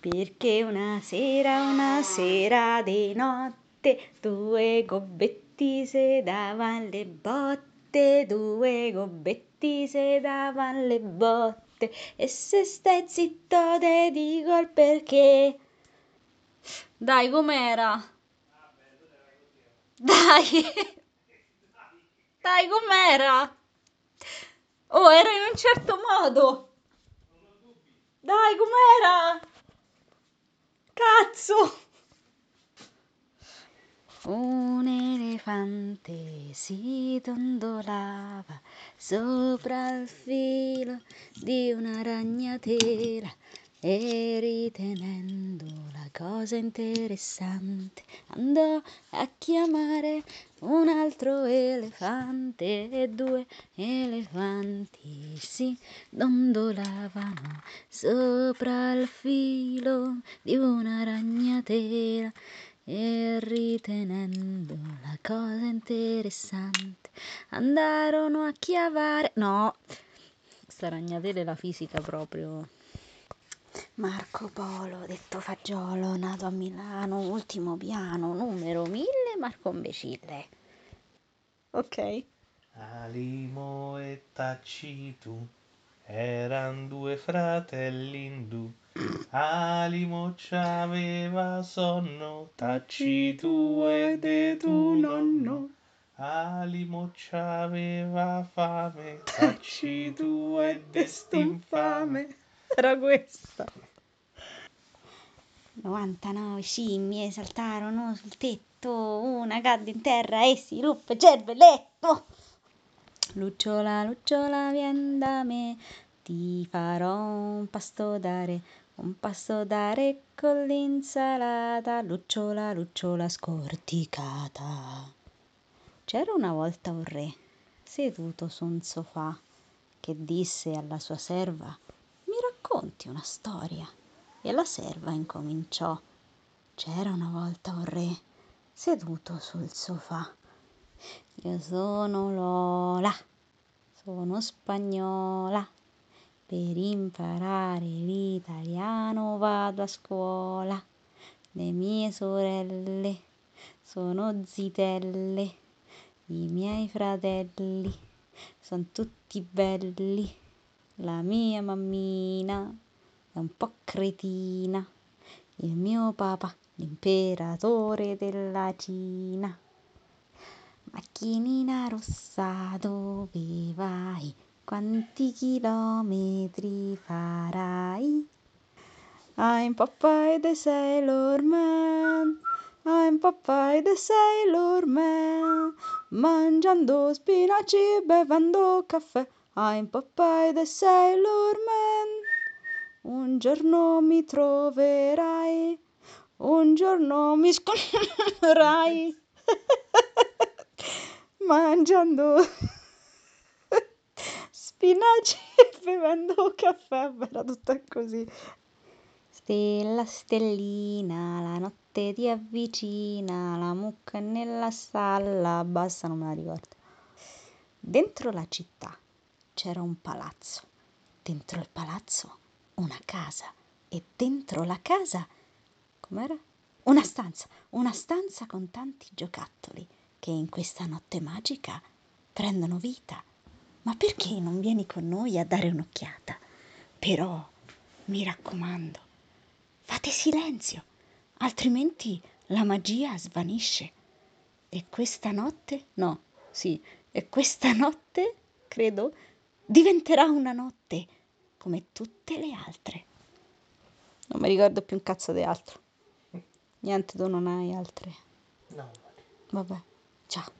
Perché una sera, una sera di notte, due gobbetti se davan le botte, due gobbetti se davan le botte. E se stai zitto te dico il perché. Dai, com'era? Dai! Dai, com'era? Oh, era in un certo modo! Dai, com'era? Cazzo! Un elefante si dondolava sopra il filo di una ragnatela e ritenendo la cosa interessante andò a chiamare un altro elefante e due elefanti si dondolavano sopra il filo di una ragnatela. E ritenendo la cosa interessante andarono a chiavare no sta ragnatela è la fisica proprio Marco Polo, detto Fagiolo, nato a Milano, ultimo piano, numero 1000, Marco Imbecille. Ok. Alimo e Tacitu eran due fratelli indù. Alimo c'aveva sonno, Tacitu ed è tu nonno. Alimo c'aveva fame, Tacitu ed è infame. Era questa. 99 scimmie saltarono sul tetto, una cadde in terra e si ruppe il cervelletto. Lucciola, lucciola, vien da me, ti farò un pasto dare, un pasto dare con l'insalata, lucciola, lucciola scorticata. C'era una volta un re, seduto su un sofà, che disse alla sua serva racconti una storia. E la serva incominciò. C'era una volta un re seduto sul sofà. Io sono Lola, sono spagnola. Per imparare l'italiano vado a scuola. Le mie sorelle sono zitelle, i miei fratelli sono tutti belli la mia mammina è un po' cretina, il mio papà l'imperatore della Cina. Macchinina rossa dove vai? Quanti chilometri farai? I'm Popeye the Sailor Man, I'm Popeye the Sailor Man, mangiando spinaci bevendo caffè. I'm Popeye the Sailor Man. Un giorno mi troverai, un giorno mi scoprirai. Mangiando spinaci e bevendo caffè, era tutta così. Stella, stellina, la notte ti avvicina, la mucca nella stalla, basta, non me la ricordo. Dentro la città c'era un palazzo, dentro il palazzo una casa e dentro la casa com'era? Una stanza, una stanza con tanti giocattoli che in questa notte magica prendono vita. Ma perché non vieni con noi a dare un'occhiata? Però, mi raccomando, fate silenzio, altrimenti la magia svanisce. E questa notte, no, sì, e questa notte, credo, diventerà una notte come tutte le altre. Non mi ricordo più un cazzo di altro. Niente, tu non hai altre. No. Vabbè, ciao.